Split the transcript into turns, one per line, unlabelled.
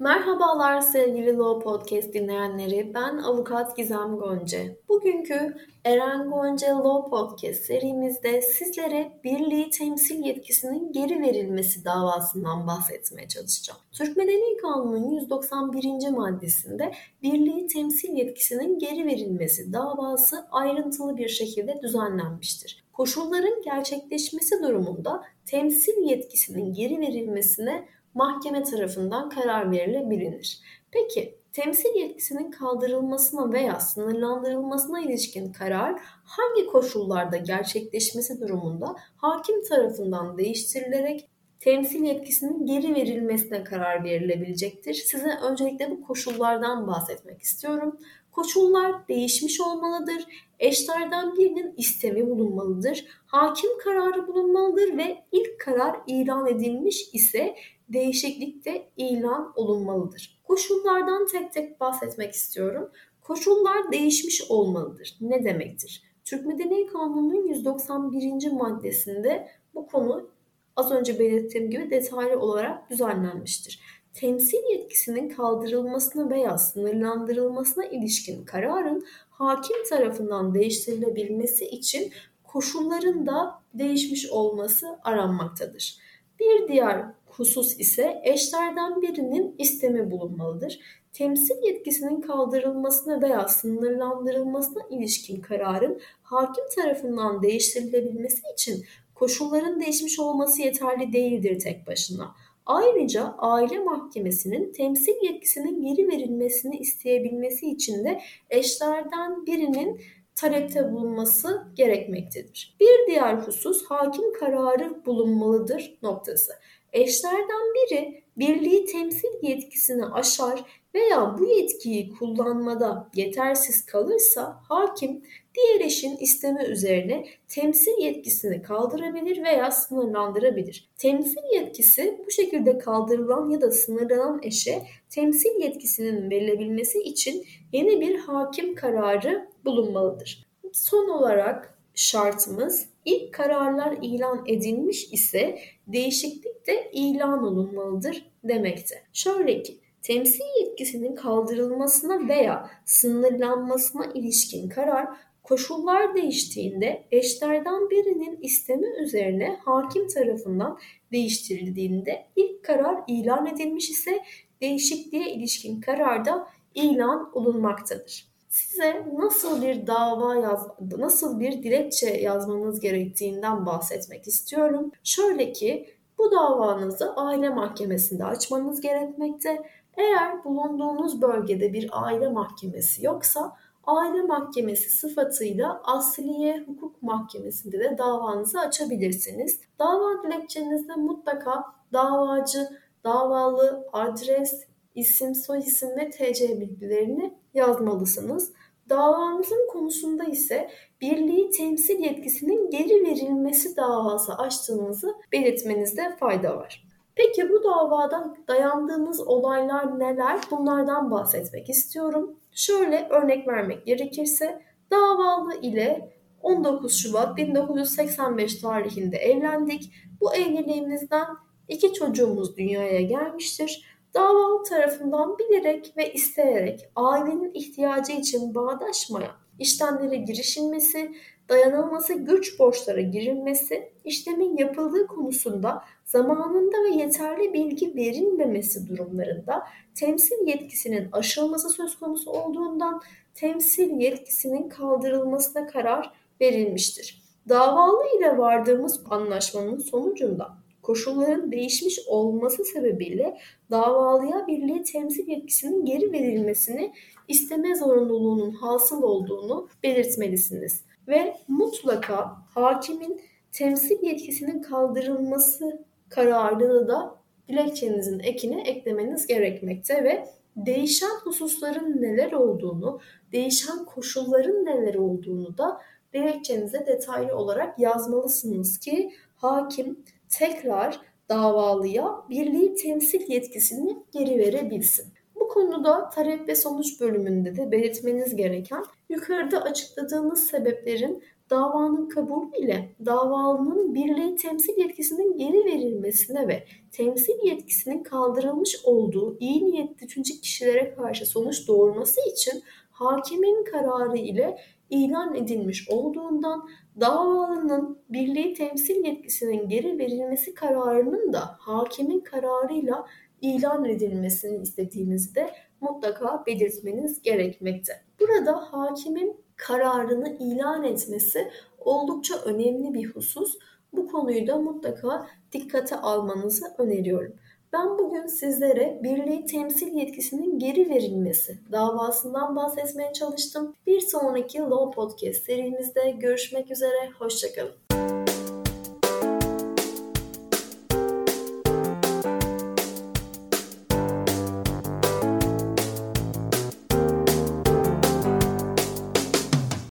Merhabalar sevgili Law Podcast dinleyenleri. Ben avukat Gizem Gonca. Bugünkü Eren Gonca Law Podcast serimizde sizlere birliği temsil yetkisinin geri verilmesi davasından bahsetmeye çalışacağım. Türk Medeni Kanunu'nun 191. maddesinde birliği temsil yetkisinin geri verilmesi davası ayrıntılı bir şekilde düzenlenmiştir. Koşulların gerçekleşmesi durumunda temsil yetkisinin geri verilmesine mahkeme tarafından karar verilebilir. Peki temsil yetkisinin kaldırılmasına veya sınırlandırılmasına ilişkin karar hangi koşullarda gerçekleşmesi durumunda hakim tarafından değiştirilerek temsil yetkisinin geri verilmesine karar verilebilecektir. Size öncelikle bu koşullardan bahsetmek istiyorum. Koşullar değişmiş olmalıdır. Eşlerden birinin istemi bulunmalıdır. Hakim kararı bulunmalıdır ve ilk karar ilan edilmiş ise değişiklik de ilan olunmalıdır. Koşullardan tek tek bahsetmek istiyorum. Koşullar değişmiş olmalıdır. Ne demektir? Türk Medeni Kanunu'nun 191. maddesinde bu konu az önce belirttiğim gibi detaylı olarak düzenlenmiştir. Temsil yetkisinin kaldırılmasına veya sınırlandırılmasına ilişkin kararın hakim tarafından değiştirilebilmesi için koşulların da değişmiş olması aranmaktadır. Bir diğer husus ise eşlerden birinin istemi bulunmalıdır. Temsil yetkisinin kaldırılmasına veya sınırlandırılmasına ilişkin kararın hakim tarafından değiştirilebilmesi için koşulların değişmiş olması yeterli değildir tek başına. Ayrıca aile mahkemesinin temsil yetkisinin geri verilmesini isteyebilmesi için de eşlerden birinin talepte bulunması gerekmektedir. Bir diğer husus hakim kararı bulunmalıdır noktası. Eşlerden biri birliği temsil yetkisini aşar veya bu yetkiyi kullanmada yetersiz kalırsa hakim diğer eşin isteme üzerine temsil yetkisini kaldırabilir veya sınırlandırabilir. Temsil yetkisi bu şekilde kaldırılan ya da sınırlanan eşe temsil yetkisinin verilebilmesi için yeni bir hakim kararı bulunmalıdır. Son olarak şartımız ilk kararlar ilan edilmiş ise değişiklik de ilan olunmalıdır demekte. Şöyle ki temsil yetkisinin kaldırılmasına veya sınırlanmasına ilişkin karar koşullar değiştiğinde eşlerden birinin istemi üzerine hakim tarafından değiştirildiğinde ilk karar ilan edilmiş ise değişikliğe ilişkin karar da ilan olunmaktadır. Size nasıl bir dava yaz, nasıl bir dilekçe yazmanız gerektiğinden bahsetmek istiyorum. Şöyle ki bu davanızı aile mahkemesinde açmanız gerekmekte. Eğer bulunduğunuz bölgede bir aile mahkemesi yoksa aile mahkemesi sıfatıyla Asliye Hukuk Mahkemesi'nde de davanızı açabilirsiniz. Dava dilekçenizde mutlaka davacı, davalı, adres, isim, soyisim ve TC bilgilerini yazmalısınız. Davanızın konusunda ise birliği temsil yetkisinin geri verilmesi davası açtığınızı belirtmenizde fayda var. Peki bu davada dayandığımız olaylar neler? Bunlardan bahsetmek istiyorum. Şöyle örnek vermek gerekirse davalı ile 19 Şubat 1985 tarihinde evlendik. Bu evliliğimizden iki çocuğumuz dünyaya gelmiştir. Davalı tarafından bilerek ve isteyerek ailenin ihtiyacı için bağdaşmayan işlemlere girişilmesi, dayanılması güç borçlara girilmesi, işlemin yapıldığı konusunda zamanında ve yeterli bilgi verilmemesi durumlarında temsil yetkisinin aşılması söz konusu olduğundan temsil yetkisinin kaldırılmasına karar verilmiştir. Davalı ile vardığımız anlaşmanın sonucunda koşulların değişmiş olması sebebiyle davalıya birliği temsil yetkisinin geri verilmesini isteme zorunluluğunun hasıl olduğunu belirtmelisiniz. Ve mutlaka hakimin temsil yetkisinin kaldırılması kararını da dilekçenizin ekine eklemeniz gerekmekte ve değişen hususların neler olduğunu, değişen koşulların neler olduğunu da dilekçenize detaylı olarak yazmalısınız ki hakim tekrar davalıya birliği temsil yetkisini geri verebilsin. Bu konuda talep ve sonuç bölümünde de belirtmeniz gereken yukarıda açıkladığımız sebeplerin davanın kabul ile davalının birliği temsil yetkisinin geri verilmesine ve temsil yetkisinin kaldırılmış olduğu iyi niyetli tümcük kişilere karşı sonuç doğurması için hakimin kararı ile ilan edilmiş olduğundan davalının birliği temsil yetkisinin geri verilmesi kararının da hakimin kararıyla ilan edilmesini istediğinizi de mutlaka belirtmeniz gerekmekte. Burada hakimin kararını ilan etmesi oldukça önemli bir husus. Bu konuyu da mutlaka dikkate almanızı öneriyorum. Ben bugün sizlere birliği temsil yetkisinin geri verilmesi davasından bahsetmeye çalıştım. Bir sonraki Law Podcast serimizde görüşmek üzere, hoşçakalın.